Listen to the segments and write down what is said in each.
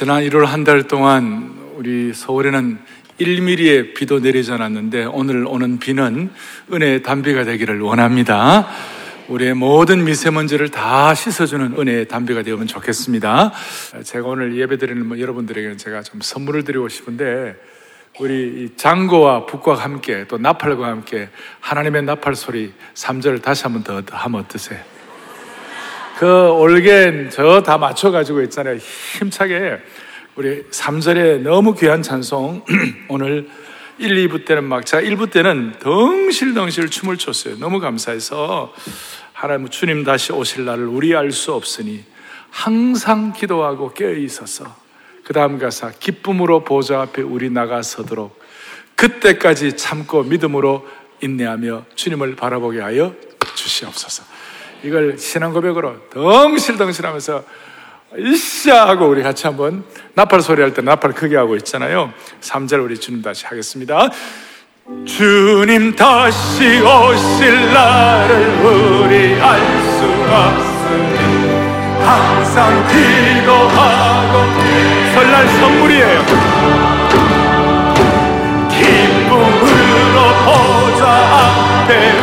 지난 1월 한 달 동안 우리 서울에는 1mm의 비도 내리지 않았는데 오늘 오는 비는 은혜의 단비가 되기를 원합니다. 우리의 모든 미세먼지를 다 씻어주는 은혜의 담비가 되면 좋겠습니다. 제가 오늘 예배 드리는 뭐 여러분들에게는 제가 좀 선물을 드리고 싶은데 우리 장고와 북과 함께 또 나팔과 함께 하나님의 나팔 소리 3절 다시 한번 더 하면 어떠세요? 그 올겐 저 다 맞춰가지고 있잖아요. 힘차게 우리 3절에 너무 귀한 찬송 오늘 1, 2부 때는 막 제가 1부 때는 덩실덩실 춤을 췄어요. 너무 감사해서 하나님 주님 다시 오실 날을 우리 알 수 없으니 항상 기도하고 깨어 있어서 그 다음 가사 기쁨으로 보좌 앞에 우리 나가서도록 그때까지 참고 믿음으로 인내하며 주님을 바라보게 하여 주시옵소서. 이걸 신앙 고백으로 덩실덩실 하면서 이샤 하고 우리 같이 한번 나팔 소리 할 때 나팔 크게 하고 있잖아요. 3절 우리 주님 다시 하겠습니다. 주님 다시 오실 날을 우리 알 수 없으니 항상 기도하고 설날 선물이에요 기쁨으로 보좌 앞에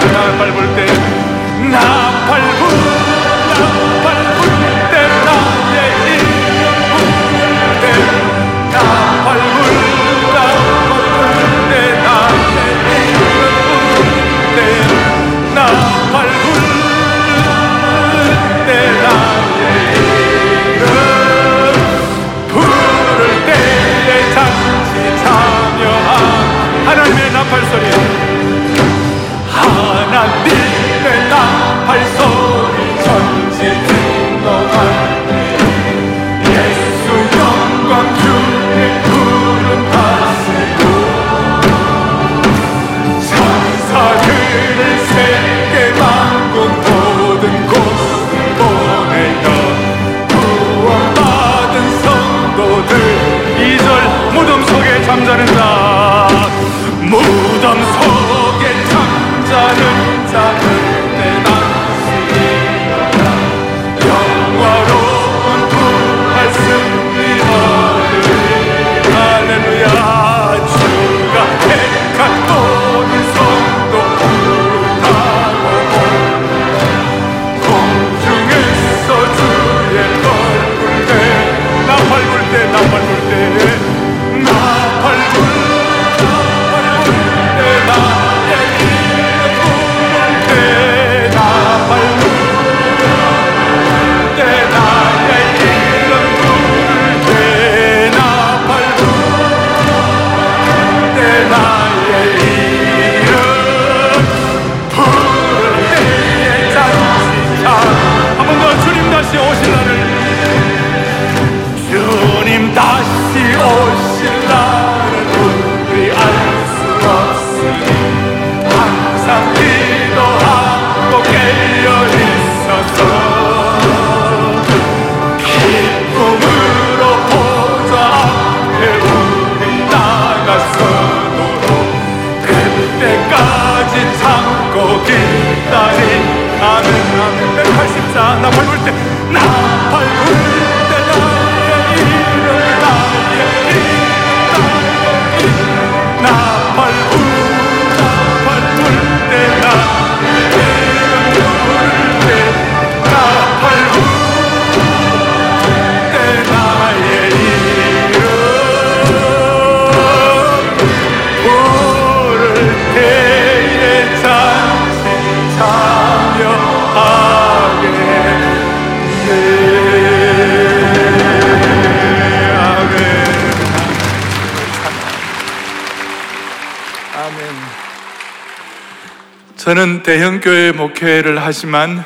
저는 대형교회 목회를 하지만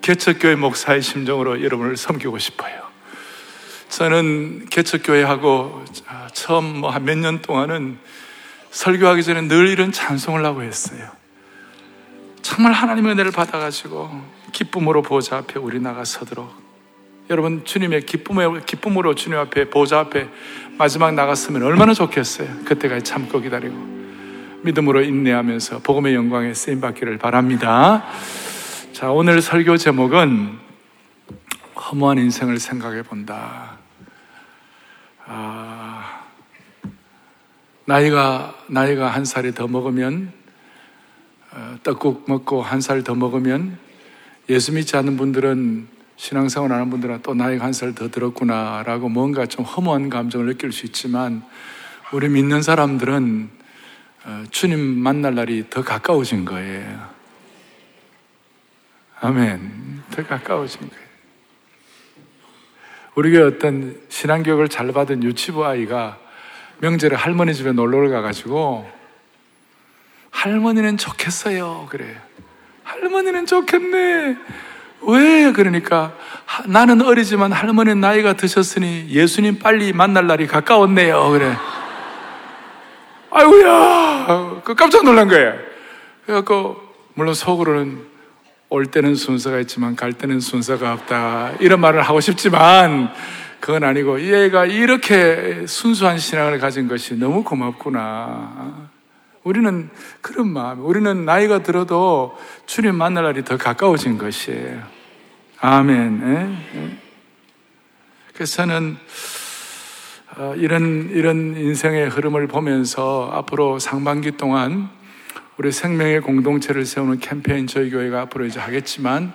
개척교회 목사의 심정으로 여러분을 섬기고 싶어요. 저는 개척교회하고 처음 뭐 한 몇 년 동안은 설교하기 전에 늘 이런 찬송을 하고 했어요. 정말 하나님의 은혜를 받아가지고 기쁨으로 보좌 앞에 우리 나가 서도록 여러분 주님의 기쁨의 기쁨으로 주님 앞에 보좌 앞에 마지막 나갔으면 얼마나 좋겠어요. 그때까지 참고 기다리고 믿음으로 인내하면서 복음의 영광에 쓰임 받기를 바랍니다. 자 오늘 설교 제목은 허무한 인생을 생각해 본다. 아, 나이가 나이가 한 살이 더 먹으면 어, 떡국 먹고 한 살 더 먹으면 예수 믿지 않는 분들은 신앙생활 하는 분들은 또 나이가 한 살 더 들었구나라고 뭔가 좀 허무한 감정을 느낄 수 있지만 우리 믿는 사람들은 어, 주님 만날 날이 더 가까워진 거예요. 아멘. 더 가까워진 거예요. 우리가 어떤 신앙교육을 잘 받은 유치부 아이가 명절에 할머니 집에 놀러를 가가지고 할머니는 좋겠어요. 그래. 할머니는 좋겠네. 왜? 그러니까 나는 어리지만 할머니는 나이가 드셨으니 예수님 빨리 만날 날이 가까웠네요. 그래. 아이고야. 그 깜짝 놀란 거예요. 그래갖고 물론 속으로는 올 때는 순서가 있지만 갈 때는 순서가 없다. 이런 말을 하고 싶지만 그건 아니고 얘가 이렇게 순수한 신앙을 가진 것이 너무 고맙구나. 우리는 그런 마음, 우리는 나이가 들어도 주님 만날 날이 더 가까워진 것이에요. 아멘. 에? 예? 예. 그래서 저는 어, 이런 이런 인생의 흐름을 보면서 앞으로 상반기 동안 우리 생명의 공동체를 세우는 캠페인 저희 교회가 앞으로 이제 하겠지만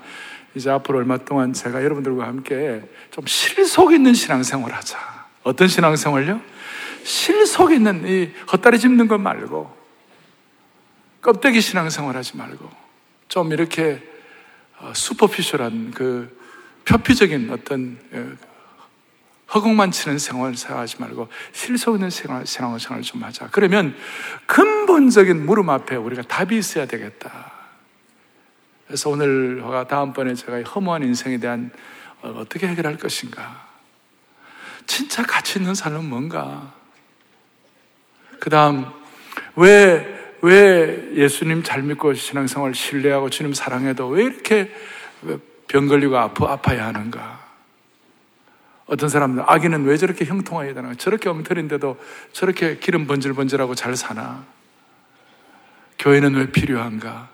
이제 앞으로 얼마 동안 제가 여러분들과 함께 좀 실속 있는 신앙생활 하자. 어떤 신앙생활요? 실속 있는 이 헛다리 짚는 것 말고 껍데기 신앙생활 하지 말고 좀 이렇게 슈퍼피셜한 어, 그 표피적인 어떤 어, 허공만 치는 생활을 생활하지 말고 실속 있는 생활, 생활을 좀 하자. 그러면 근본적인 물음 앞에 우리가 답이 있어야 되겠다. 그래서 오늘과 다음번에 제가 허무한 인생에 대한 어, 어떻게 해결할 것인가. 진짜 가치 있는 삶은 뭔가. 그 다음, 왜 왜 예수님 잘 믿고 신앙생활 신뢰하고 주님 사랑해도 왜 이렇게 병 걸리고 아파, 아파야 하는가? 어떤 사람들, 아기는 왜 저렇게 형통해야 되나? 저렇게 엉터리인데도 저렇게 기름 번질번질하고 잘 사나? 교회는 왜 필요한가?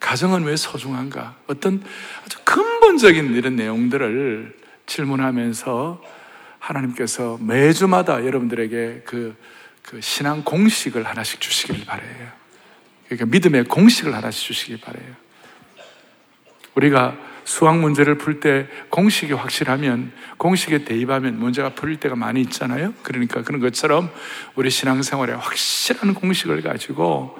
가정은 왜 소중한가? 어떤 아주 근본적인 이런 내용들을 질문하면서 하나님께서 매주마다 여러분들에게 그, 그 신앙 공식을 하나씩 주시길 바래요. 그러니까 믿음의 공식을 하나씩 주시기 바래요. 우리가 수학 문제를 풀 때 공식이 확실하면 공식에 대입하면 문제가 풀릴 때가 많이 있잖아요. 그러니까 그런 것처럼 우리 신앙생활에 확실한 공식을 가지고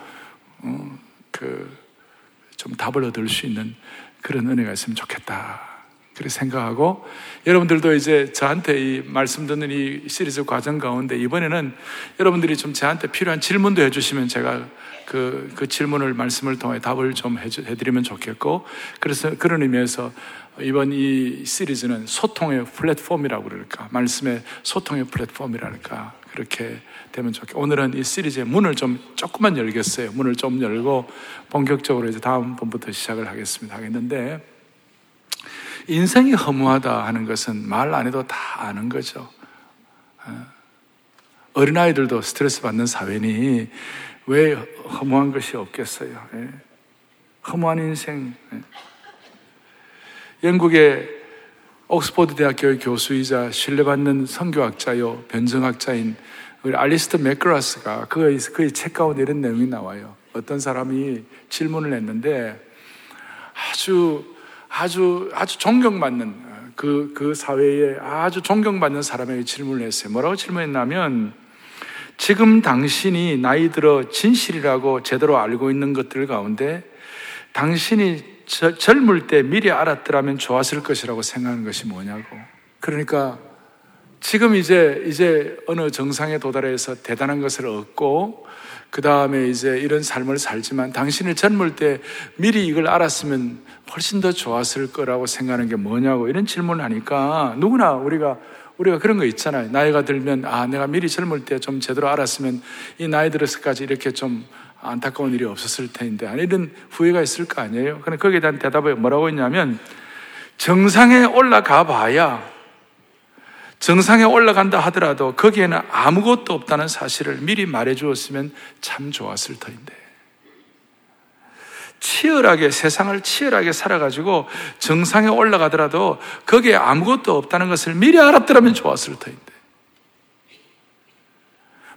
어, 그좀 답을 얻을 수 있는 그런 은혜가 있으면 좋겠다. 그렇게 생각하고 여러분들도 이제 저한테 이 말씀 듣는 이 시리즈 과정 가운데 이번에는 여러분들이 좀 저한테 필요한 질문도 해주시면 제가 그, 그 질문을 말씀을 통해 답을 좀 해드리면 좋겠고 그래서 그런 의미에서 이번 이 시리즈는 소통의 플랫폼이라고 그럴까 말씀의 소통의 플랫폼이랄까 그렇게 되면 좋겠고 오늘은 이 시리즈의 문을 좀 조금만 열겠어요 문을 좀 열고 본격적으로 이제 다음 번부터 시작을 하겠습니다 하겠는데 인생이 허무하다 하는 것은 말 안 해도 다 아는 거죠. 어. 어린아이들도 스트레스 받는 사회니 왜 허무한 것이 없겠어요? 예. 허무한 인생. 예. 영국의 옥스퍼드 대학교의 교수이자 신뢰받는 선교학자요 변증학자인 우리 알리스터 맥그라스가 그의, 그의 책 가운데 이런 내용이 나와요. 어떤 사람이 질문을 했는데 아주 아주, 아주 존경받는 그, 그 사회에 아주 존경받는 사람에게 질문을 했어요. 뭐라고 질문했냐면, 지금 당신이 나이 들어 진실이라고 제대로 알고 있는 것들 가운데 당신이 저, 젊을 때 미리 알았더라면 좋았을 것이라고 생각하는 것이 뭐냐고. 그러니까 지금 이제, 이제 어느 정상에 도달해서 대단한 것을 얻고, 그 다음에 이제 이런 삶을 살지만 당신이 젊을 때 미리 이걸 알았으면 훨씬 더 좋았을 거라고 생각하는 게 뭐냐고 이런 질문을 하니까 누구나 우리가 우리가 그런 거 있잖아요. 나이가 들면 아 내가 미리 젊을 때 좀 제대로 알았으면 이 나이 들어서까지 이렇게 좀 안타까운 일이 없었을 텐데 이런 후회가 있을 거 아니에요. 그런데 거기에 대한 대답이 뭐라고 했냐면 정상에 올라가 봐야 정상에 올라간다 하더라도 거기에는 아무것도 없다는 사실을 미리 말해 주었으면 참 좋았을 터인데. 치열하게, 세상을 치열하게 살아가지고 정상에 올라가더라도 거기에 아무것도 없다는 것을 미리 알았더라면 좋았을 터인데.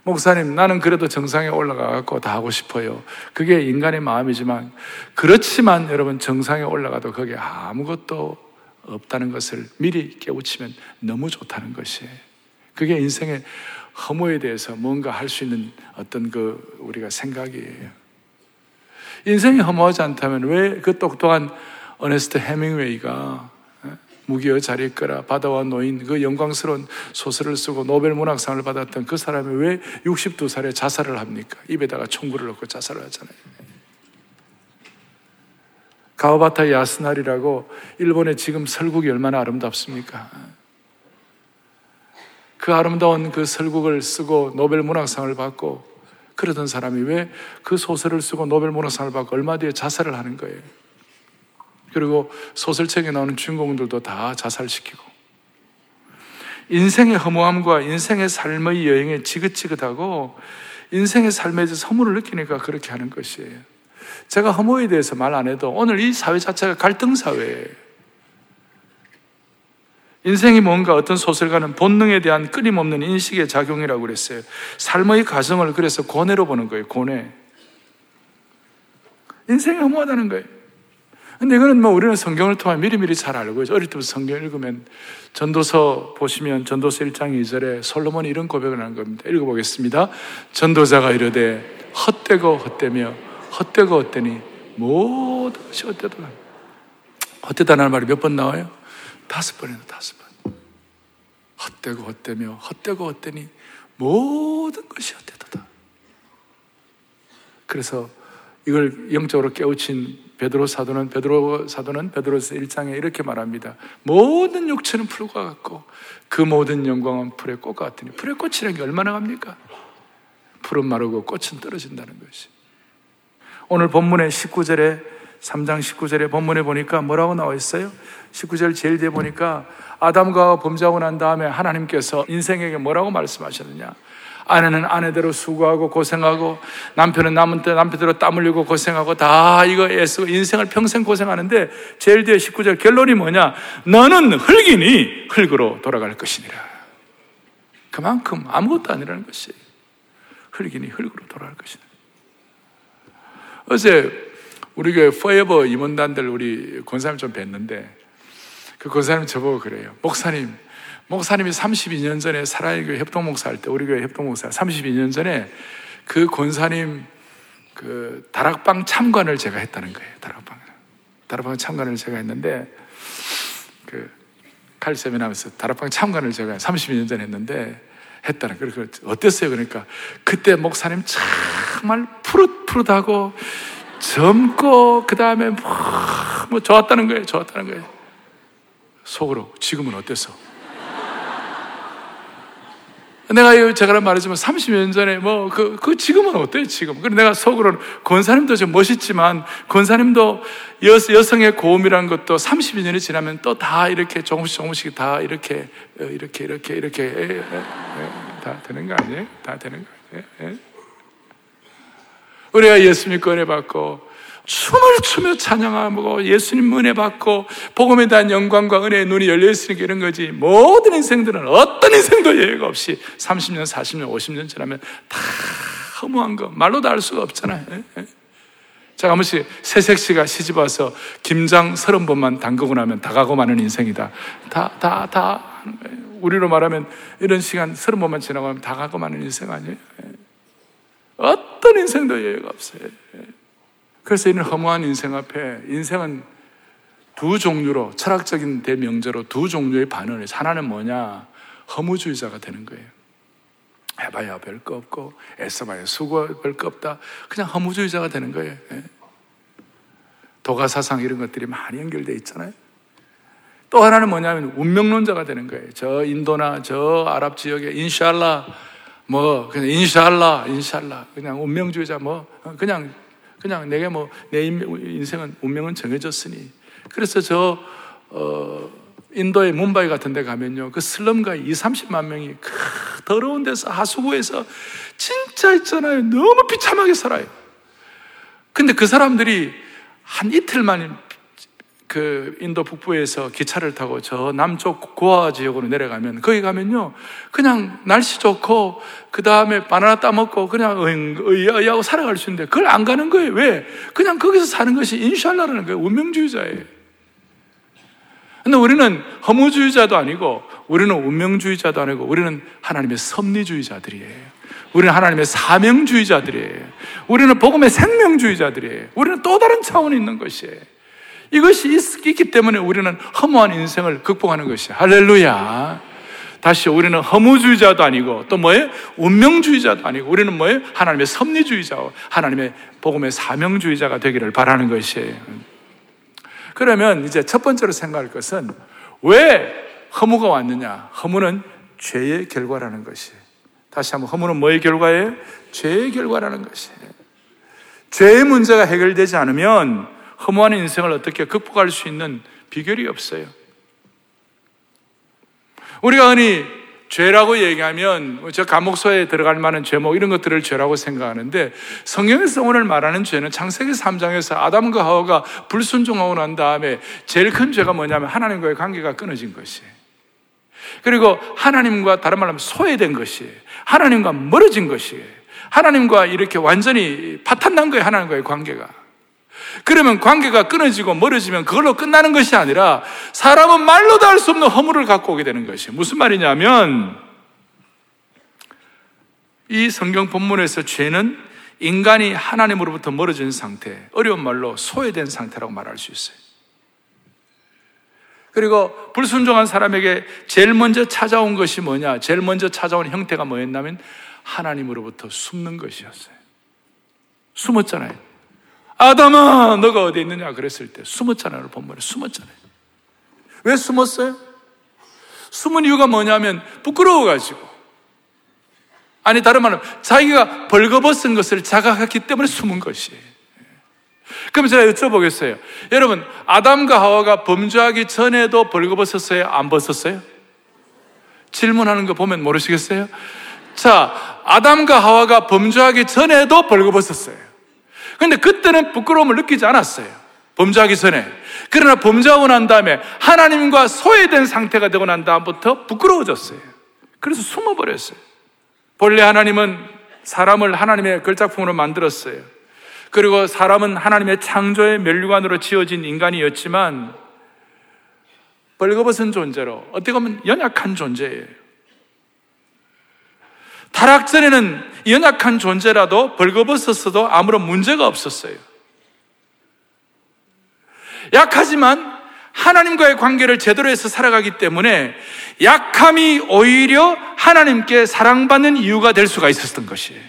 목사님, 나는 그래도 정상에 올라가고 다 하고 싶어요. 그게 인간의 마음이지만, 그렇지만 여러분, 정상에 올라가도 거기에 아무것도 없다는 것을 미리 깨우치면 너무 좋다는 것이에요. 그게 인생의 허무에 대해서 뭔가 할 수 있는 어떤 그 우리가 생각이에요. 인생이 허무하지 않다면 왜 그 똑똑한 어네스트 해밍웨이가 무기여 자리에 끌어 바다와 노인 그 영광스러운 소설을 쓰고 노벨 문학상을 받았던 그 사람이 왜 62살에 자살을 합니까? 입에다가 총구를 넣고 자살을 하잖아요. 가오바타 야스날이라고 일본의 지금 설국이 얼마나 아름답습니까? 그 아름다운 그 설국을 쓰고 노벨 문학상을 받고 그러던 사람이 왜 그 소설을 쓰고 노벨 문학상을 받고 얼마 뒤에 자살을 하는 거예요. 그리고 소설책에 나오는 주인공들도 다 자살시키고 인생의 허무함과 인생의 삶의 여행에 지긋지긋하고 인생의 삶에 대해서 허물을 느끼니까 그렇게 하는 것이에요. 제가 허무에 대해서 말 안 해도 오늘 이 사회 자체가 갈등 사회예요. 인생이 뭔가 어떤 소설가는 본능에 대한 끊임없는 인식의 작용이라고 그랬어요. 삶의 과정을 그래서 고뇌로 보는 거예요, 고뇌. 인생이 허무하다는 거예요. 근데 이거는 뭐 우리는 성경을 통해 미리미리 잘 알고 있죠. 어릴 때부터 성경 읽으면 전도서 보시면 전도서 1장 2절에 솔로몬이 이런 고백을 하는 겁니다. 읽어보겠습니다. 전도자가 이르되 헛되고 헛되며 헛되고 헛되니 모든 것이 헛되다. 헛되다는 말이 몇 번 나와요? 다섯 번이나 다섯 번. 헛되고 헛되며 헛되고 헛되니 모든 것이 헛되다. 그래서 이걸 영적으로 깨우친 베드로 사도는 베드로 사도는 베드로서 1장에 이렇게 말합니다. 모든 육체는 풀과 같고 그 모든 영광은 풀의 꽃과 같으니 풀의 꽃이라는 게 얼마나 갑니까? 풀은 마르고 꽃은 떨어진다는 것이. 오늘 본문의 19절에 3장 19절에 본문에 보니까 뭐라고 나와 있어요? 19절 제일 뒤에 보니까 아담과 범죄하고 난 다음에 하나님께서 인생에게 뭐라고 말씀하셨느냐? 아내는 아내대로 수고하고 고생하고 남편은 남은 때 남편대로 땀 흘리고 고생하고 다 이거 애쓰고 인생을 평생 고생하는데 제일 뒤에 19절 결론이 뭐냐? 너는 흙이니 흙으로 돌아갈 것이니라. 그만큼 아무것도 아니라는 것이 흙이니 흙으로 돌아갈 것이다. 어제 우리 교회 포에버 임원단들 우리 권사님 좀 뵀는데 그 권사님 저보고 그래요. 목사님, 목사님이 32년 전에 사랑의 교회 협동 목사 할 때, 우리 교회 협동 목사 32년 전에 그 권사님 그 다락방 참관을 제가 했다는 거예요. 다락방. 다락방 참관을 제가 했는데 그 칼세미나 하면서 다락방 참관을 제가 32년 전에 했는데 했다는 거예요. 어땠어요? 그러니까 그때 목사님 정말 푸릇푸릇하고 젊고 그 다음에 뭐, 뭐 좋았다는 거예요. 좋았다는 거예요. 속으로 지금은 어땠어? 내가 제가 말했지만 30년 전에 뭐, 그, 그 지금은 어때요, 지금? 그래 내가 속으로는 권사님도 좀 멋있지만, 권사님도 여, 여성의 고음이라는 것도 32년이 지나면 또 다 이렇게 조금씩 조금씩 다 이렇게, 어, 이렇게, 이렇게, 이렇게, 에, 에, 에, 다 되는 거 아니에요? 다 되는 거 아니에요? 우리가 예수 믿고 은혜 받고, 춤을 추며 찬양하고 예수님 은혜 받고 복음에 대한 영광과 은혜의 눈이 열려 있으니까 이런 거지. 모든 인생들은 어떤 인생도 예외가 없이 30년, 40년, 50년 지나면 다 허무한 거 말로 다 알 수가 없잖아요. 예, 예. 자, 한 번씩 새색 씨가 시집 와서 김장 서른 번만 담그고 나면 다 가고 마는 인생이다. 다, 다, 다. 우리로 말하면 이런 시간 서른 번만 지나고 나면 다 가고 마는 인생 아니에요? 예. 어떤 인생도 예외가 없어요. 그래서 이런 허무한 인생 앞에 인생은 두 종류로 철학적인 대명제로 두 종류의 반응을 해서 하나는 뭐냐? 허무주의자가 되는 거예요. 해봐야 별거 없고 애써봐야 수고 별거 없다. 그냥 허무주의자가 되는 거예요. 예. 도가 사상 이런 것들이 많이 연결되어 있잖아요. 또 하나는 뭐냐면 운명론자가 되는 거예요. 저 인도나 저 아랍 지역에 인샬라 뭐 그냥 인샬라 인샬라. 그냥 운명주의자 뭐 그냥 그냥 내게 뭐 내 인생은 운명은 정해졌으니. 그래서 저 어, 인도의 문바이 같은 데 가면요. 그 슬럼가 2, 30만 명이 그 더러운 데서 하수구에서 진짜 있잖아요. 너무 비참하게 살아요. 근데 그 사람들이 한 이틀만 그 인도 북부에서 기차를 타고 저 남쪽 고아 지역으로 내려가면 거기 가면요 그냥 날씨 좋고 그 다음에 바나나 따먹고 그냥 의하고 살아갈 수 있는데 그걸 안 가는 거예요. 왜? 그냥 거기서 사는 것이 인샬라라는 거예요. 운명주의자예요. 근데 우리는 허무주의자도 아니고 우리는 운명주의자도 아니고 우리는 하나님의 섭리주의자들이에요. 우리는 하나님의 사명주의자들이에요. 우리는 복음의 생명주의자들이에요. 우리는 또 다른 차원이 있는 것이에요 이것이 있, 기 때문에 우리는 허무한 인생을 극복하는 것이야. 할렐루야. 다시 우리는 허무주의자도 아니고 또 뭐예요? 운명주의자도 아니고 우리는 뭐예요? 하나님의 섭리주의자고 하나님의 복음의 사명주의자가 되기를 바라는 것이에요. 그러면 이제 첫 번째로 생각할 것은 왜 허무가 왔느냐? 허무는 죄의 결과라는 것이. 다시 한번 허무는 뭐의 결과예요? 죄의 결과라는 것이에요. 죄의 문제가 해결되지 않으면 허무한 인생을 어떻게 극복할 수 있는 비결이 없어요. 우리가 흔히 죄라고 얘기하면 저 감옥소에 들어갈 만한 죄목 이런 것들을 죄라고 생각하는데 성경에서 오늘 말하는 죄는 창세기 3장에서 아담과 하와가 불순종하고 난 다음에 제일 큰 죄가 뭐냐면 하나님과의 관계가 끊어진 것이. 그리고 하나님과 다른 말로 하면 소외된 것이. 하나님과 멀어진 것이. 하나님과 이렇게 완전히 파탄난 거예요 하나님과의 관계가 그러면 관계가 끊어지고 멀어지면 그걸로 끝나는 것이 아니라 사람은 말로도 할 수 없는 허물을 갖고 오게 되는 것이 무슨 말이냐면 이 성경 본문에서 죄는 인간이 하나님으로부터 멀어진 상태, 어려운 말로 소외된 상태라고 말할 수 있어요. 그리고 불순종한 사람에게 제일 먼저 찾아온 것이 뭐냐? 제일 먼저 찾아온 형태가 뭐였냐면 하나님으로부터 숨는 것이었어요. 숨었잖아요. 아담아, 너가 어디 있느냐? 그랬을 때 숨었잖아요. 본문에 숨었잖아요. 왜 숨었어요? 숨은 이유가 뭐냐면 부끄러워가지고. 아니, 다른 말은 자기가 벌거벗은 것을 자각했기 때문에 숨은 것이에요. 그럼 제가 여쭤보겠어요. 여러분, 아담과 하와가 범죄하기 전에도 벌거벗었어요? 안 벗었어요? 질문하는 거 보면 모르시겠어요? 자, 아담과 하와가 범죄하기 전에도 벌거벗었어요. 근데 그때는 부끄러움을 느끼지 않았어요. 범죄하기 전에. 그러나 범죄하고 난 다음에 하나님과 소외된 상태가 되고 난 다음부터 부끄러워졌어요. 그래서 숨어버렸어요. 본래 하나님은 사람을 하나님의 걸작품으로 만들었어요. 그리고 사람은 하나님의 창조의 멸류관으로 지어진 인간이었지만 벌거벗은 존재로 어떻게 보면 연약한 존재예요. 타락 전에는 연약한 존재라도 벌거벗었어도 아무런 문제가 없었어요. 약하지만 하나님과의 관계를 제대로 해서 살아가기 때문에 약함이 오히려 하나님께 사랑받는 이유가 될 수가 있었던 것이에요.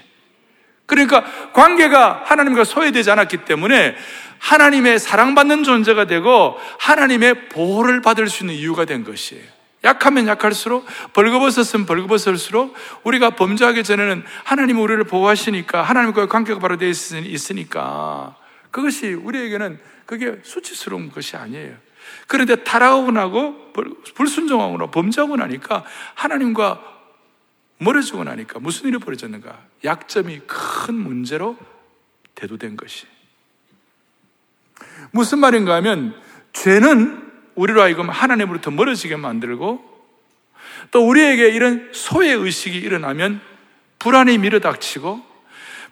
그러니까 관계가 하나님과 소외되지 않았기 때문에 하나님의 사랑받는 존재가 되고 하나님의 보호를 받을 수 있는 이유가 된 것이에요. 약하면 약할수록 벌거벗었으면 벌거벗을수록 우리가 범죄하기 전에는 하나님 우리를 보호하시니까 하나님과의 관계가 바로 되어 있으니까 그것이 우리에게는 그게 수치스러운 것이 아니에요. 그런데 타락하고 나고 불순종하고 나 범죄하고 나니까 하나님과 멀어지고 나니까 무슨 일이 벌어졌는가? 약점이 큰 문제로 대두된 것이. 무슨 말인가 하면 죄는 우리로 하여금 하나님으로부터 멀어지게 만들고 또 우리에게 이런 소외 의식이 일어나면 불안이 밀어닥치고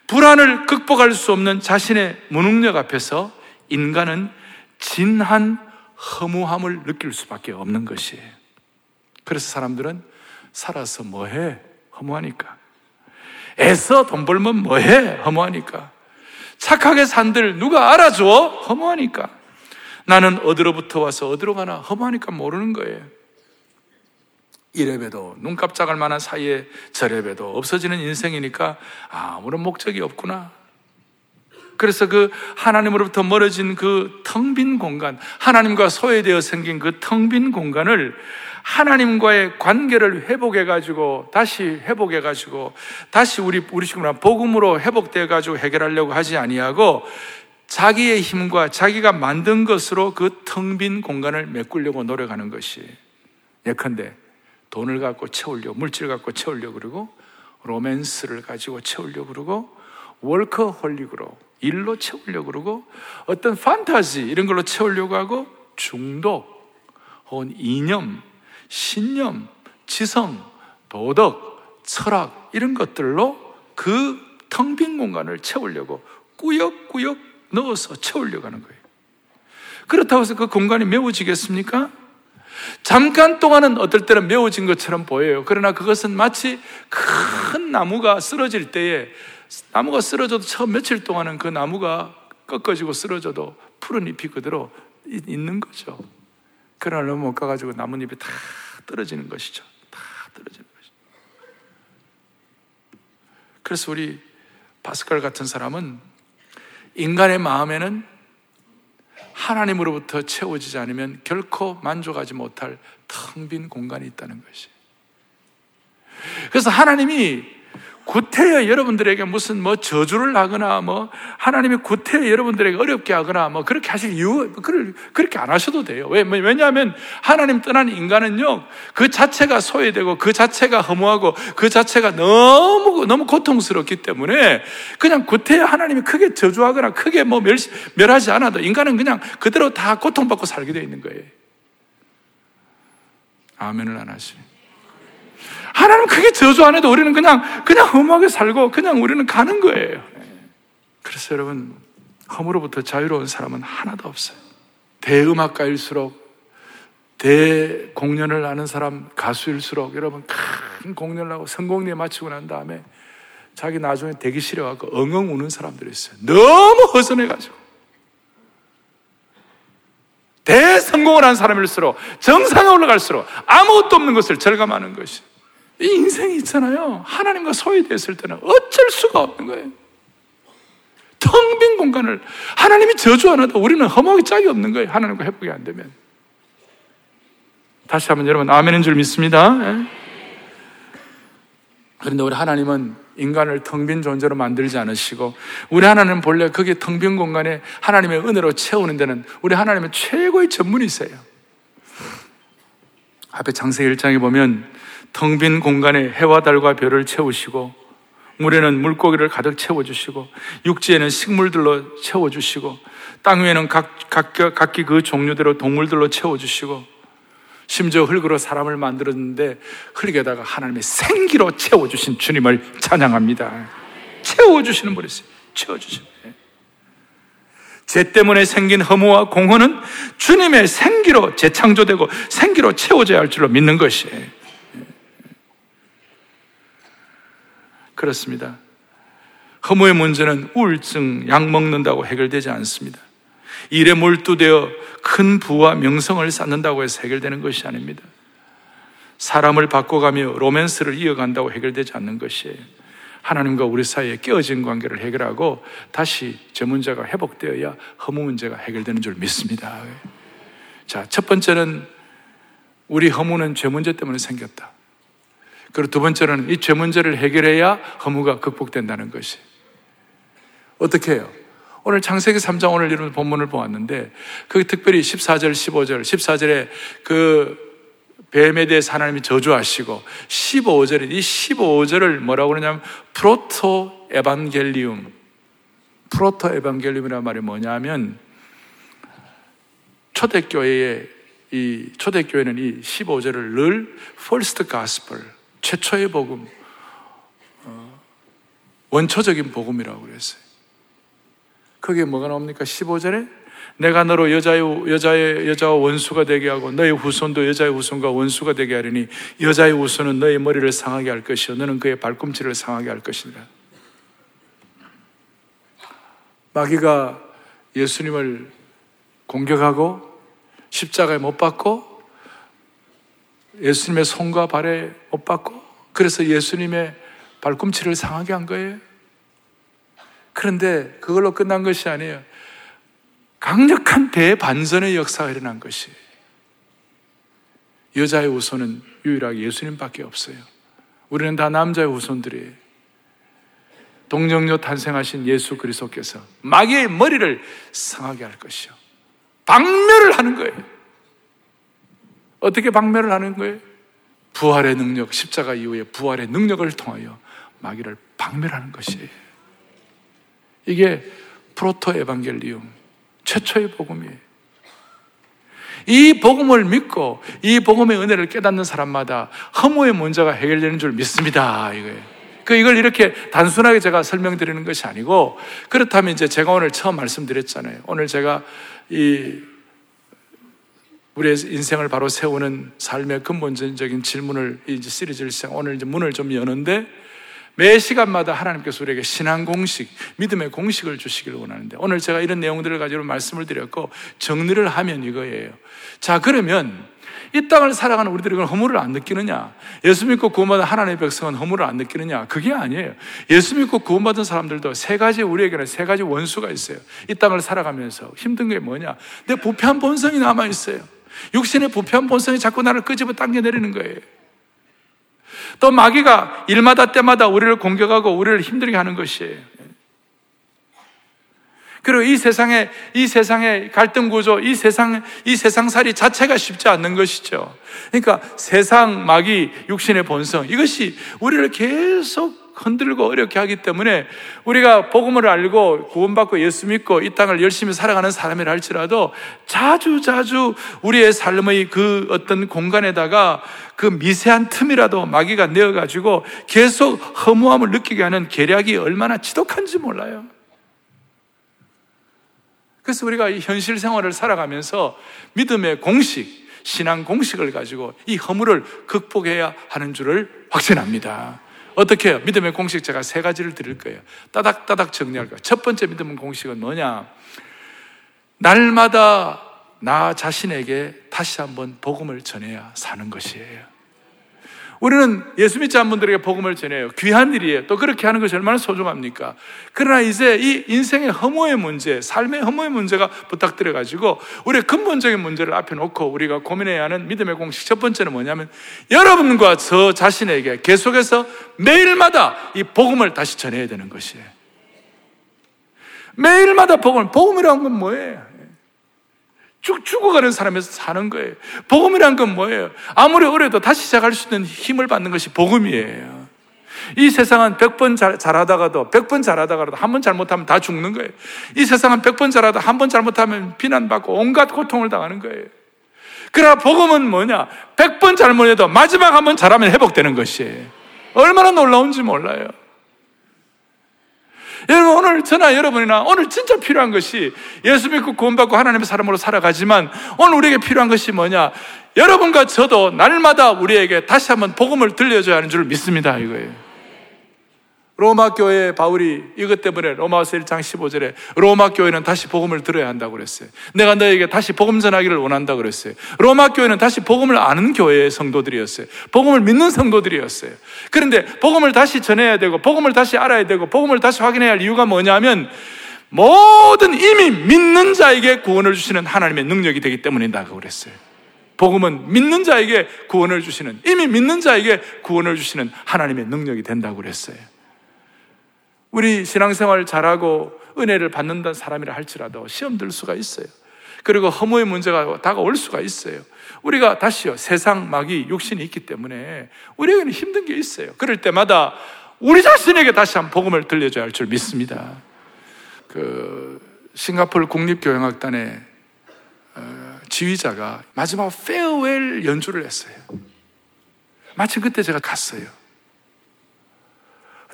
불안을 극복할 수 없는 자신의 무능력 앞에서 인간은 진한 허무함을 느낄 수밖에 없는 것이에요. 그래서 사람들은 살아서 뭐해? 허무하니까. 애써 돈 벌면 뭐해? 허무하니까. 착하게 산들 누가 알아줘? 허무하니까. 나는 어디로부터 와서 어디로 가나 허무하니까 모르는 거예요. 이래봬도 눈 깜짝할 만한 사이에 저래봬도 없어지는 인생이니까 아무런 목적이 없구나. 그래서 그 하나님으로부터 멀어진 그 텅 빈 공간, 하나님과 소외되어 생긴 그 텅 빈 공간을 하나님과의 관계를 회복해 가지고, 다시 회복해 가지고, 다시 우리, 우리 식으로 복음으로 회복돼 가지고 해결하려고 하지 아니하고, 자기의 힘과 자기가 만든 것으로 그 텅 빈 공간을 메꾸려고 노력하는 것이 예컨대 돈을 갖고 채우려고, 물질 갖고 채우려고 그러고, 로맨스를 가지고 채우려고 그러고, 월커홀릭으로 일로 채우려고 그러고, 어떤 판타지 이런 걸로 채우려고 하고, 중독, 혹은 이념, 신념, 지성, 도덕, 철학 이런 것들로 그 텅 빈 공간을 채우려고 꾸역꾸역 넣어서 채우려고 하는 거예요. 그렇다고 해서 그 공간이 메워지겠습니까? 잠깐 동안은 어떨 때는 메워진 것처럼 보여요. 그러나 그것은 마치 큰 나무가 쓰러질 때에 나무가 쓰러져도 처음 며칠 동안은 그 나무가 꺾어지고 쓰러져도 푸른 잎이 그대로 있는 거죠. 그러나 못 가가지고 나뭇잎이 다 떨어지는 것이죠. 다 떨어지는 것이죠. 그래서 우리 바스칼 같은 사람은 인간의 마음에는 하나님으로부터 채워지지 않으면 결코 만족하지 못할 텅 빈 공간이 있다는 것이. 그래서 하나님이 구태여 여러분들에게 무슨 뭐 저주를 하거나 뭐 하나님이 구태여 여러분들에게 어렵게 하거나 뭐 그렇게 하실 이유 그렇게 안 하셔도 돼요. 왜 왜냐하면 하나님 떠난 인간은요 그 자체가 소외되고 그 자체가 허무하고 그 자체가 너무 너무 고통스럽기 때문에 그냥 구태여 하나님이 크게 저주하거나 크게 뭐 멸, 멸하지 않아도 인간은 그냥 그대로 다 고통받고 살게 되어 있는 거예요. 아멘을 안 하시네. 하나님 크게 저주 안 해도 우리는 그냥, 그냥 험하게 살고 그냥 우리는 가는 거예요. 그래서 여러분, 험으로부터 자유로운 사람은 하나도 없어요. 대음악가일수록, 대공연을 하는 사람, 가수일수록 여러분 큰 공연을 하고 성공리에 마치고 난 다음에 자기 나중에 되기 싫어갖고 엉엉 우는 사람들이 있어요. 너무 허전해가지고. 대성공을 한 사람일수록 정상에 올라갈수록 아무것도 없는 것을 절감하는 것이 이 인생이 있잖아요. 하나님과 소외되었을 때는 어쩔 수가 없는 거예요. 텅 빈 공간을 하나님이 저주 안 하다 우리는 허무하게 짝이 없는 거예요. 하나님과 회복이 안 되면. 다시 한번 여러분 아멘인 줄 믿습니다. 예? 그런데 우리 하나님은 인간을 텅 빈 존재로 만들지 않으시고 우리 하나님은 본래 거기에 텅빈 공간에 하나님의 은혜로 채우는 데는 우리 하나님은 최고의 전문이세요. 앞에 장세기 1장에 보면 텅 빈 공간에 해와 달과 별을 채우시고 물에는 물고기를 가득 채워주시고 육지에는 식물들로 채워주시고 땅 위에는 각, 각, 각기 그 종류대로 동물들로 채워주시고 심지어 흙으로 사람을 만들었는데 흙에다가 하나님의 생기로 채워주신 주님을 찬양합니다. 채워주시는 분이세요. 채워주시는 죄 때문에 생긴 허무와 공허는 주님의 생기로 재창조되고 생기로 채워져야 할 줄로 믿는 것이에요. 그렇습니다. 허무의 문제는 우울증, 약 먹는다고 해결되지 않습니다. 일에 몰두되어 큰 부와 명성을 쌓는다고 해서 해결되는 것이 아닙니다. 사람을 바꿔가며 로맨스를 이어간다고 해결되지 않는 것이에요. 하나님과 우리 사이에 깨어진 관계를 해결하고 다시 저 문제가 회복되어야 허무 문제가 해결되는 줄 믿습니다. 자, 첫 번째는 우리 허무는 죄 문제 때문에 생겼다. 그리고 두 번째는 이 죄 문제를 해결해야 허무가 극복된다는 것이. 어떻게 해요? 오늘 창세기 3장 오늘 이런 본문을 보았는데, 그 특별히 14절, 15절, 14절에 그 뱀에 대해서 하나님이 저주하시고, 15절에, 이 15절을 뭐라고 그러냐면, 프로토 에반겔리움. 프로토 에반겔리움이라는 말이 뭐냐면, 초대교회의 이 초대교회는 이 15절을 늘 first gospel, 최초의 복음, 어, 원초적인 복음이라고 그랬어요. 그게 뭐가 나옵니까? 15절에 내가 너로 여자의, 여자의, 여자와 원수가 되게 하고 너의 후손도 여자의 후손과 원수가 되게 하리니 여자의 후손은 너의 머리를 상하게 할 것이요. 너는 그의 발꿈치를 상하게 할 것이니라. 마귀가 예수님을 공격하고 십자가에 못 박고 예수님의 손과 발에 못 받고 그래서 예수님의 발꿈치를 상하게 한 거예요. 그런데 그걸로 끝난 것이 아니에요. 강력한 대반전의 역사가 일어난 것이 여자의 후손은 유일하게 예수님밖에 없어요. 우리는 다 남자의 후손들이에요. 동정녀 탄생하신 예수 그리스도께서 마귀의 머리를 상하게 할 것이요. 박멸을 하는 거예요. 어떻게 박멸을 하는 거예요? 부활의 능력, 십자가 이후에 부활의 능력을 통하여 마귀를 박멸하는 것이에요. 이게 프로토 에반겔리움, 최초의 복음이에요. 이 복음을 믿고 이 복음의 은혜를 깨닫는 사람마다 허무의 문제가 해결되는 줄 믿습니다. 이거예요. 그 이걸 이렇게 단순하게 제가 설명드리는 것이 아니고 그렇다면 이제 제가 오늘 처음 말씀드렸잖아요. 오늘 제가 이 우리의 인생을 바로 세우는 삶의 근본적인 질문을 이제 시리즈를 시작 오늘 이제 문을 좀 여는데 매 시간마다 하나님께서 우리에게 신앙 공식, 믿음의 공식을 주시기를 원하는데 오늘 제가 이런 내용들을 가지고 말씀을 드렸고 정리를 하면 이거예요. 자, 그러면 이 땅을 살아가는 우리들이 허물을 안 느끼느냐? 예수 믿고 구원받은 하나님의 백성은 허물을 안 느끼느냐? 그게 아니에요. 예수 믿고 구원받은 사람들도 세 가지 우리에게는 세 가지 원수가 있어요. 이 땅을 살아가면서 힘든 게 뭐냐? 내 부패한 본성이 남아 있어요. 육신의 부패한 본성이 자꾸 나를 끄집어 당겨내리는 거예요. 또 마귀가 일마다 때마다 우리를 공격하고 우리를 힘들게 하는 것이에요. 그리고 이 세상에, 이 세상의 갈등 구조, 이 세상, 이 세상살이 자체가 쉽지 않는 것이죠. 그러니까 세상, 마귀, 육신의 본성, 이것이 우리를 계속 흔들고 어렵게 하기 때문에 우리가 복음을 알고 구원받고 예수 믿고 이 땅을 열심히 살아가는 사람이라 할지라도 자주 자주 우리의 삶의 그 어떤 공간에다가 그 미세한 틈이라도 마귀가 내어가지고 계속 허무함을 느끼게 하는 계략이 얼마나 지독한지 몰라요. 그래서 우리가 이 현실 생활을 살아가면서 믿음의 공식, 신앙 공식을 가지고 이 허물을 극복해야 하는 줄을 확신합니다. 어떻게 해요? 믿음의 공식 제가 세 가지를 드릴 거예요. 따닥따닥 정리할 거예요. 첫 번째 믿음의 공식은 뭐냐? 날마다 나 자신에게 다시 한번 복음을 전해야 사는 것이에요. 우리는 예수 믿지 않는 분들에게 복음을 전해요. 귀한 일이에요. 또 그렇게 하는 것이 얼마나 소중합니까? 그러나 이제 이 인생의 허무의 문제, 삶의 허무의 문제가 부탁드려가지고 우리의 근본적인 문제를 앞에 놓고 우리가 고민해야 하는 믿음의 공식 첫 번째는 뭐냐면 여러분과 저 자신에게 계속해서 매일마다 이 복음을 다시 전해야 되는 것이에요. 매일마다 복음을, 복음이라는 건 뭐예요? 쭉 죽어가는 사람에서 사는 거예요. 복음이란 건 뭐예요? 아무리 어려도 다시 시작할 수 있는 힘을 받는 것이 복음이에요. 이 세상은 100번 잘, 잘하다가도, 100번 잘하다가도 한 번 잘못하면 다 죽는 거예요. 이 세상은 100번 잘하다 한 번 잘못하면 비난받고 온갖 고통을 당하는 거예요. 그러나 복음은 뭐냐? 100번 잘못해도 마지막 한 번 잘하면 회복되는 것이에요. 얼마나 놀라운지 몰라요. 여러분 오늘 저나 여러분이나 오늘 진짜 필요한 것이 예수 믿고 구원받고 하나님의 사람으로 살아가지만 오늘 우리에게 필요한 것이 뭐냐? 여러분과 저도 날마다 우리에게 다시 한번 복음을 들려줘야 하는 줄 믿습니다 이거예요. 로마 교회 바울이 이것 때문에 로마서 1장 15절에 로마 교회는 다시 복음을 들어야 한다고 그랬어요. 내가 너에게 다시 복음 전하기를 원한다고 그랬어요. 로마 교회는 다시 복음을 아는 교회의 성도들이었어요. 복음을 믿는 성도들이었어요. 그런데 복음을 다시 전해야 되고 복음을 다시 알아야 되고 복음을 다시 확인해야 할 이유가 뭐냐면 모든 이미 믿는 자에게 구원을 주시는 하나님의 능력이 되기 때문이다고 그랬어요. 복음은 믿는 자에게 구원을 주시는 이미 믿는 자에게 구원을 주시는 하나님의 능력이 된다고 그랬어요. 우리 신앙생활 잘하고 은혜를 받는다는 사람이라 할지라도 시험 들 수가 있어요. 그리고 허무의 문제가 다가올 수가 있어요. 우리가 다시요, 세상 마귀 육신이 있기 때문에 우리에게는 힘든 게 있어요. 그럴 때마다 우리 자신에게 다시 한 복음을 들려줘야 할 줄 믿습니다. 그 싱가폴 국립교향악단의 어, 지휘자가 마지막 farewell 연주를 했어요. 마침 그때 제가 갔어요.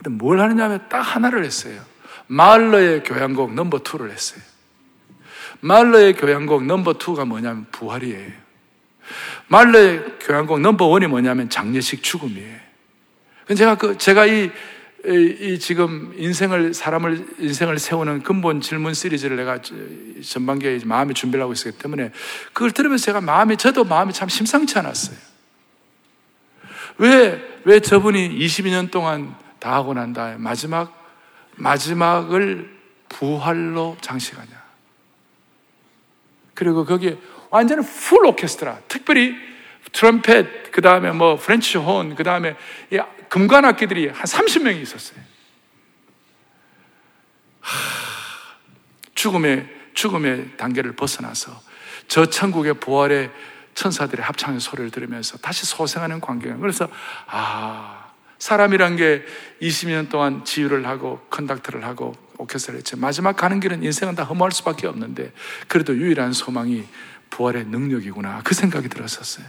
근데 뭘 하느냐면 딱 하나를 했어요. 말러의 교향곡 number two를 했어요. 말러의 교향곡 number two가 뭐냐면 부활이에요. 말러의 교향곡 number one이 뭐냐면 장례식 죽음이에요. 제가 그, 제가 이, 이, 이, 지금 인생을, 사람을, 인생을 세우는 근본 질문 시리즈를 내가 전반기에 마음에 준비를 하고 있었기 때문에 그걸 들으면서 제가 마음이, 저도 마음이 참 심상치 않았어요. 왜, 왜 저분이 22년 동안 다 하고 난 다음에 마지막, 마지막을 부활로 장식하냐. 그리고 거기에 완전히 풀 오케스트라, 특별히 트럼펫, 그 다음에 뭐 French horn, 그 다음에 금관 악기들이 한 30명이 있었어요. 하, 죽음의, 죽음의 단계를 벗어나서 저 천국의 부활의 천사들의 합창의 소리를 들으면서 다시 소생하는 광경이에요. 그래서, 아, 사람이란 게 20년 동안 지휘를 하고 conduct를 하고 오케스트라를 했지. 마지막 가는 길은 인생은 다 허무할 수밖에 없는데 그래도 유일한 소망이 부활의 능력이구나. 그 생각이 들었었어요.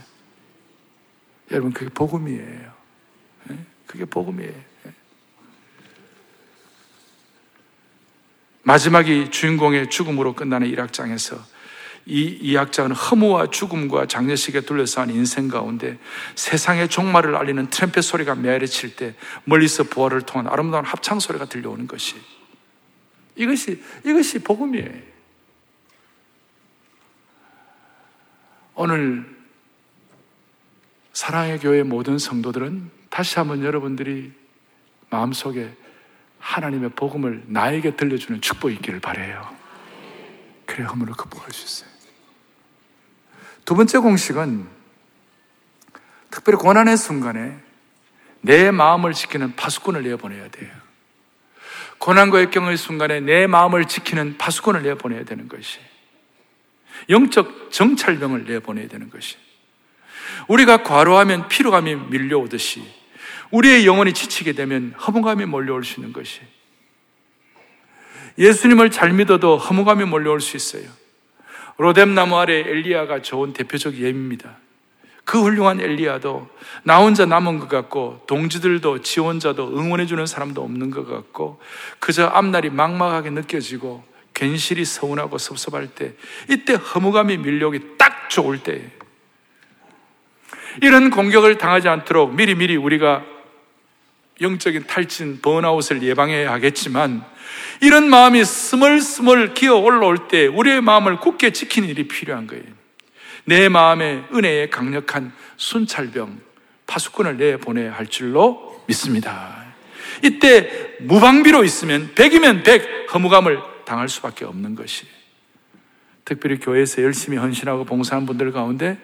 여러분, 그게 복음이에요. 예? 그게 복음이에요. 예? 마지막이 주인공의 죽음으로 끝나는 일악장에서 이, 이 악장은 허무와 죽음과 장례식에 둘러싸인 인생 가운데 세상의 종말을 알리는 트램펫 소리가 메아리칠 때 멀리서 부활을 통한 아름다운 합창 소리가 들려오는 것이 이것이 이것이 복음이에요. 오늘 사랑의 교회 모든 성도들은 다시 한번 여러분들이 마음속에 하나님의 복음을 나에게 들려주는 축복이 있기를 바래요. 그래 허물을 극복할 수 있어요. 두 번째 공식은 특별히 고난의 순간에 내 마음을 지키는 파수꾼을 내보내야 돼요. 고난과 역경의 순간에 내 마음을 지키는 파수꾼을 내보내야 되는 것이 영적 정찰병을 내보내야 되는 것이 우리가 과로하면 피로감이 밀려오듯이 우리의 영혼이 지치게 되면 허무감이 몰려올 수 있는 것이 예수님을 잘 믿어도 허무감이 몰려올 수 있어요. 로뎀나무 아래 엘리야가 좋은 대표적 예입니다. 그 훌륭한 엘리야도 나 혼자 남은 것 같고 동지들도 지원자도 응원해주는 사람도 없는 것 같고 그저 앞날이 막막하게 느껴지고 괜시리 서운하고 섭섭할 때 이때 허무감이 밀려오기 딱 좋을 때 이런 공격을 당하지 않도록 미리미리 우리가 영적인 탈진, 번아웃을 예방해야 하겠지만 이런 마음이 스멀스멀 기어 올라올 때 우리의 마음을 굳게 지키는 일이 필요한 거예요. 내 마음에 은혜의 강력한 순찰병, 파수꾼을 내보내야 할 줄로 믿습니다. 이때 무방비로 있으면 백이면 백 허무감을 당할 수밖에 없는 것이 특별히 교회에서 열심히 헌신하고 봉사한 분들 가운데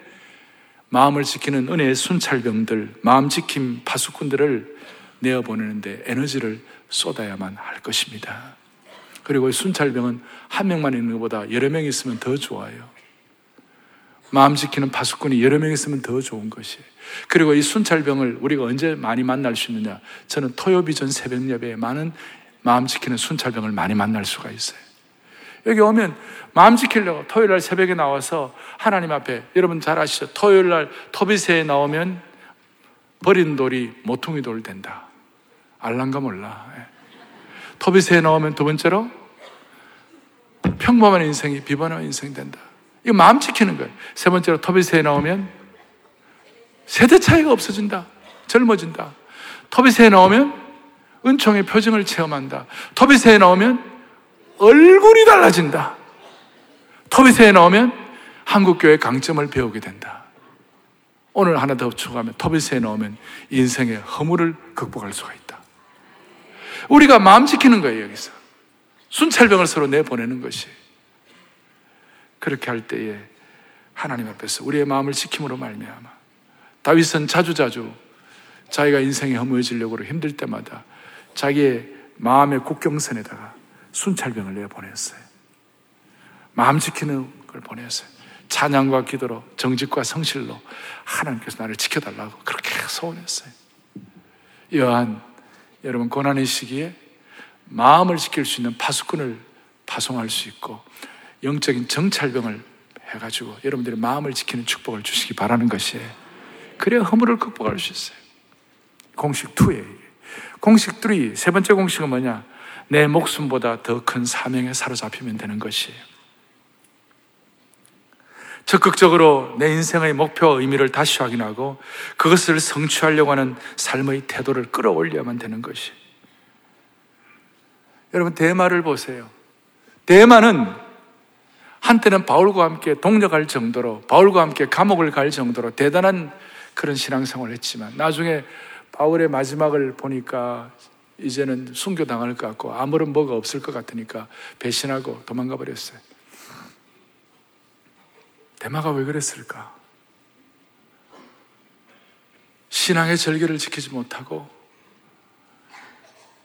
마음을 지키는 은혜의 순찰병들, 마음 지킴 파수꾼들을 내어 보내는데 에너지를 쏟아야만 할 것입니다. 그리고 순찰병은 한 명만 있는 것보다 여러 명 있으면 더 좋아요. 마음 지키는 파수꾼이 여러 명 있으면 더 좋은 것이. 그리고 이 순찰병을 우리가 언제 많이 만날 수 있느냐? 저는 토요비전 새벽 예배에 많은 마음 지키는 순찰병을 많이 만날 수가 있어요. 여기 오면 마음 지키려고 토요일 날 새벽에 나와서 하나님 앞에 여러분 잘 아시죠? 토요일 날 토비새에 나오면 버린 돌이 모퉁이 돌 된다. 알란가 몰라. 예. 토비새에 나오면 두 번째로 평범한 인생이 비번한 인생이 된다. 이거 마음 지키는 거예요. 세 번째로 토비새에 나오면 세대 차이가 없어진다. 젊어진다. 토비새에 나오면 은총의 표정을 체험한다. 토비새에 나오면 얼굴이 달라진다. 토비새에 나오면 한국교회 강점을 배우게 된다. 오늘 하나 더 추가하면 토비새에 나오면 인생의 허물을 극복할 수가 있다. 우리가 마음 지키는 거예요, 여기서. 순찰병을 서로 내보내는 것이. 그렇게 할 때에 하나님 앞에서 우리의 마음을 지킴으로 말미암아 다윗은 자주자주 자기가 인생이 허무해지려고 힘들 때마다 자기의 마음의 국경선에다가 순찰병을 내보냈어요. 마음 지키는 걸 보냈어요. 찬양과 기도로 정직과 성실로 하나님께서 나를 지켜달라고 그렇게 소원했어요. 여한 여러분 고난의 시기에 마음을 지킬 수 있는 파수꾼을 파송할 수 있고 영적인 정찰병을 해가지고 여러분들의 마음을 지키는 축복을 주시기 바라는 것이에요. 그래야 허물을 극복할 수 있어요. 공식 2에 공식 3, 세 번째 공식은 뭐냐? 내 목숨보다 더 큰 사명에 사로잡히면 되는 것이에요. 적극적으로 내 인생의 목표 의미를 다시 확인하고 그것을 성취하려고 하는 삶의 태도를 끌어올려야만 되는 것이. 여러분, 대마를 보세요. 대마는 한때는 바울과 함께 동력할 정도로, 바울과 함께 감옥을 갈 정도로 대단한 그런 신앙생활을 했지만 나중에 바울의 마지막을 보니까 이제는 순교당할 것 같고 아무런 뭐가 없을 것 같으니까 배신하고 도망가 버렸어요. 대마가 왜 그랬을까? 신앙의 절개를 지키지 못하고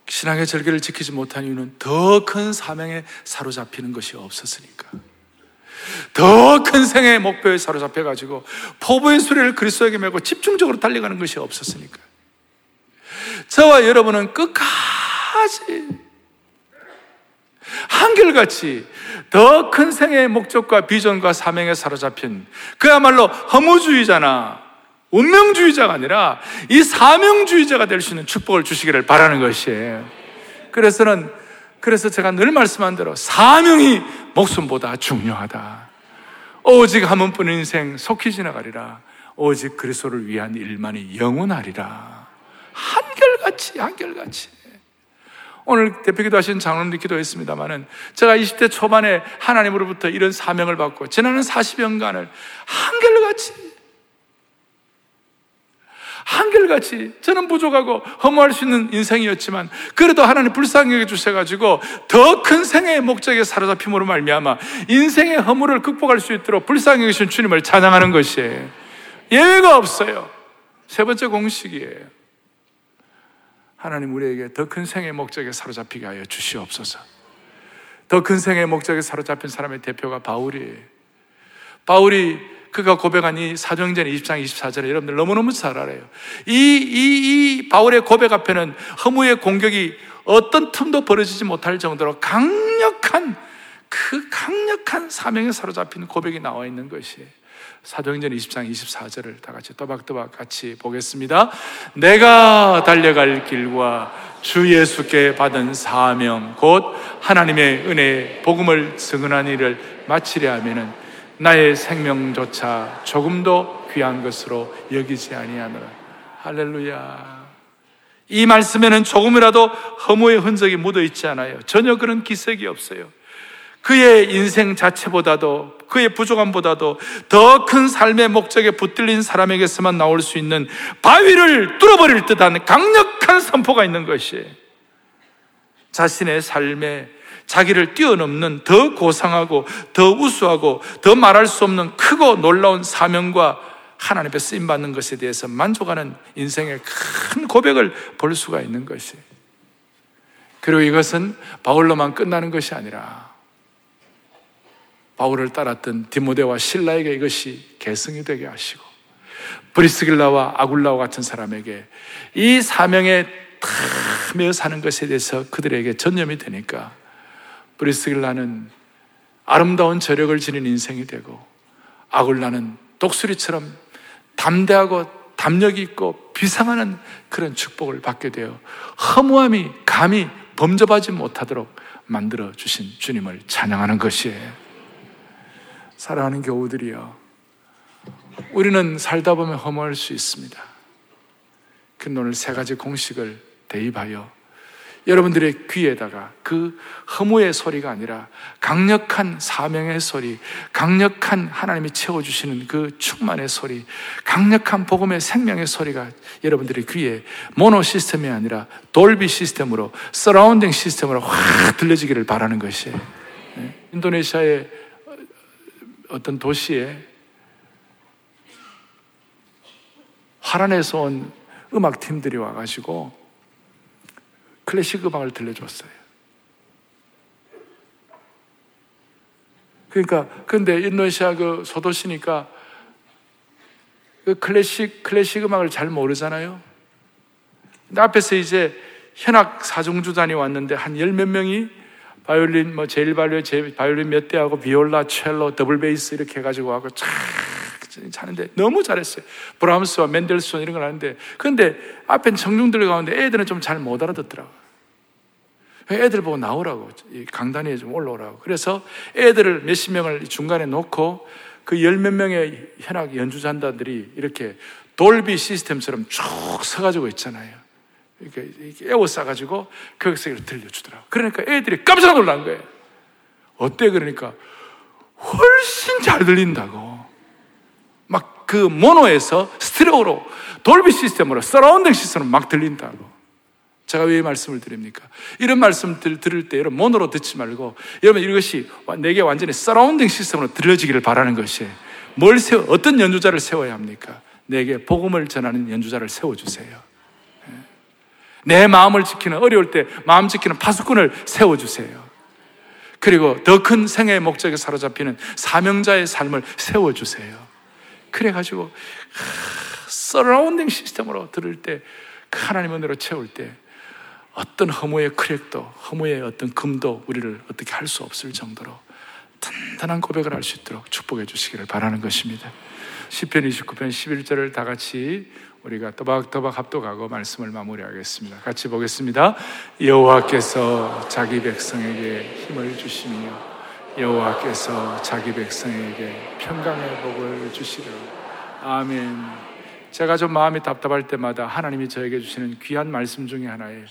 신앙의 절개를 지키지 못한 이유는 더 큰 사명에 사로잡히는 것이 없었으니까. 더 큰 생의 목표에 사로잡혀가지고 포부의 수레를 그리스도에게 메고 집중적으로 달려가는 것이 없었으니까. 저와 여러분은 끝까지 한결같이 더 큰 생의 목적과 비전과 사명에 사로잡힌 그야말로 허무주의자나 운명주의자가 아니라 이 사명주의자가 될 수 있는 축복을 주시기를 바라는 것이에요. 그래서는 그래서 제가 늘 말씀한 대로 사명이 목숨보다 중요하다. 오직 한 번뿐인 인생 속히 지나가리라. 오직 그리스도를 위한 일만이 영원하리라. 한결같이 한결같이. 오늘 대표기도 하신 장로님들 기도했습니다만은 제가 20대 초반에 하나님으로부터 이런 사명을 받고 지나는 40년간을 한결같이 한결같이 저는 부족하고 허무할 수 있는 인생이었지만 그래도 하나님 여겨 주셔가지고 더 큰 생애의 목적에 사로잡힘으로 말미암아 인생의 허물을 극복할 수 있도록 불쌍히 여기신 주님을 찬양하는 것이에요. 예외가 없어요. 세 번째 공식이에요. 하나님 우리에게 더 큰 생의 목적에 사로잡히게 하여 주시옵소서. 더 큰 생의 목적에 사로잡힌 사람의 대표가 바울이에요. 바울이 그가 고백한 이 사도행전 20장 24절에 여러분들 너무너무 잘 알아요. 이, 이, 이 바울의 고백 앞에는 허무의 공격이 어떤 틈도 벌어지지 못할 정도로 강력한 그 강력한 사명에 사로잡힌 고백이 나와 있는 것이에요. 사도행전 20장 24절을 다 같이 또박또박 같이 보겠습니다. 내가 달려갈 길과 주 예수께 받은 사명 곧 하나님의 은혜 복음을 증언한 일을 마치려 하면은 나의 생명조차 조금도 귀한 것으로 여기지 아니하노라. 할렐루야. 이 말씀에는 조금이라도 허무의 흔적이 묻어 있지 않아요. 전혀 그런 기색이 없어요. 그의 인생 자체보다도 그의 부족함보다도 더 큰 삶의 목적에 붙들린 사람에게서만 나올 수 있는 바위를 뚫어버릴 듯한 강력한 선포가 있는 것이에요. 자신의 삶에 자기를 뛰어넘는 더 고상하고 더 우수하고 더 말할 수 없는 크고 놀라운 사명과 하나님 앞에 쓰임 받는 것에 대해서 만족하는 인생의 큰 고백을 볼 수가 있는 것이. 그리고 이것은 바울로만 끝나는 것이 아니라 바울을 따랐던 디모데와 신라에게 이것이 개성이 되게 하시고 브리스길라와 아굴라와 같은 사람에게 이 사명에 다 매어 사는 것에 대해서 그들에게 전념이 되니까 브리스길라는 아름다운 저력을 지닌 인생이 되고 아굴라는 독수리처럼 담대하고 담력 있고 비상하는 그런 축복을 받게 되어 허무함이 감히 범접하지 못하도록 만들어 주신 주님을 찬양하는 것이에요. 사랑하는 교우들이여, 우리는 살다 보면 허무할 수 있습니다. 그 오늘 세 가지 공식을 대입하여 여러분들의 귀에다가 그 허무의 소리가 아니라 강력한 사명의 소리, 강력한 하나님이 채워주시는 그 충만의 소리, 강력한 복음의 생명의 소리가 여러분들의 귀에 모노 시스템이 아니라 돌비 시스템으로, surrounding 시스템으로 확 들려지기를 바라는 것이에요. 네. 인도네시아의 어떤 도시에 화란에서 온 음악 팀들이 와가지고 클래식 음악을 들려줬어요. 그러니까, 근데 인도네시아 그 소도시니까 그 클래식, 클래식 음악을 잘 모르잖아요. 근데 앞에서 이제 현악 사중주단이 왔는데 한 열 몇 명이 바이올린, 뭐, 제일 바이올린, 제이 바이올린 몇 대하고 비올라, 첼로, 더블 베이스 이렇게 해가지고 하고 쫙 자는데 너무 잘했어요. 브라함스와 맨델스원 이런 걸 하는데 근데 앞엔 청중들 가운데 애들은 좀 잘 못 알아듣더라고. 애들 보고 나오라고 강단위에 좀 올라오라고. 그래서 애들을 몇십 명을 중간에 놓고 그 열 몇 명의 현악 연주자들이 이렇게 돌비 시스템처럼 쭉 서가지고 있잖아요. 이렇게, 에워싸가지고 거기서 들려주더라고. 그러니까 애들이 깜짝 놀란 거예요. 어때? 그러니까 훨씬 잘 들린다고. 막 그 모노에서 스테레오로 돌비 시스템으로 surrounding 시스템으로 막 들린다고. 제가 왜 말씀을 드립니까? 이런 말씀 들 들을 때 여러분 모노로 듣지 말고 여러분 이것이 내게 완전히 surrounding 시스템으로 들려지기를 바라는 것이 뭘 세워 어떤 연주자를 세워야 합니까? 내게 복음을 전하는 연주자를 세워 주세요. 예. 내 마음을 지키는 어려울 때 마음 지키는 파수꾼을 세워 주세요. 그리고 더 큰 생애의 목적에 사로잡히는 사명자의 삶을 세워 주세요. 그래 가지고 surrounding 시스템으로 들을 때그 하나님 은혜로 채울 때 어떤 허무의 crack도 허무의 어떤 금도 우리를 어떻게 할 수 없을 정도로 든든한 고백을 할 수 있도록 축복해 주시기를 바라는 것입니다. 시편 29편 11절을 다 같이 우리가 또박또박 합독하고 말씀을 마무리하겠습니다. 같이 보겠습니다. 여호와께서 자기 백성에게 힘을 주시며 여호와께서 자기 백성에게 평강의 복을 주시리라. 아멘. 제가 좀 마음이 답답할 때마다 하나님이 저에게 주시는 귀한 말씀 중에 하나예요.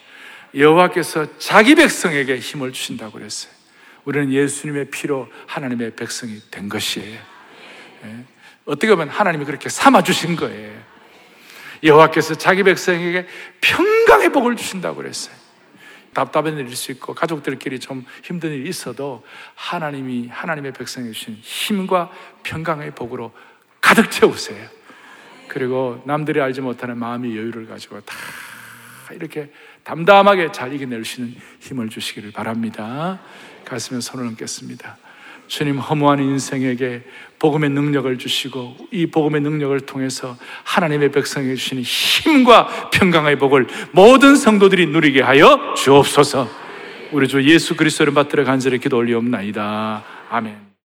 여호와께서 자기 백성에게 힘을 주신다고 그랬어요. 우리는 예수님의 피로 하나님의 백성이 된 것이에요. 예. 어떻게 보면 하나님이 그렇게 삼아 주신 거예요. 여호와께서 자기 백성에게 평강의 복을 주신다고 그랬어요. 답답한 일일 수 있고 가족들끼리 좀 힘든 일이 있어도 하나님이 하나님의 백성에 주신 힘과 평강의 복으로 가득 채우세요. 그리고 남들이 알지 못하는 마음의 여유를 가지고 다 이렇게 담담하게 잘 이겨낼 수 있는 힘을 주시기를 바랍니다. 가슴에 손을 얹겠습니다. 주님 허무한 인생에게 복음의 능력을 주시고 이 복음의 능력을 통해서 하나님의 백성에게 주시는 힘과 평강의 복을 모든 성도들이 누리게 하여 주옵소서. 우리 주 예수 그리스도를 받들어 간절히 기도 올리옵나이다. 아멘.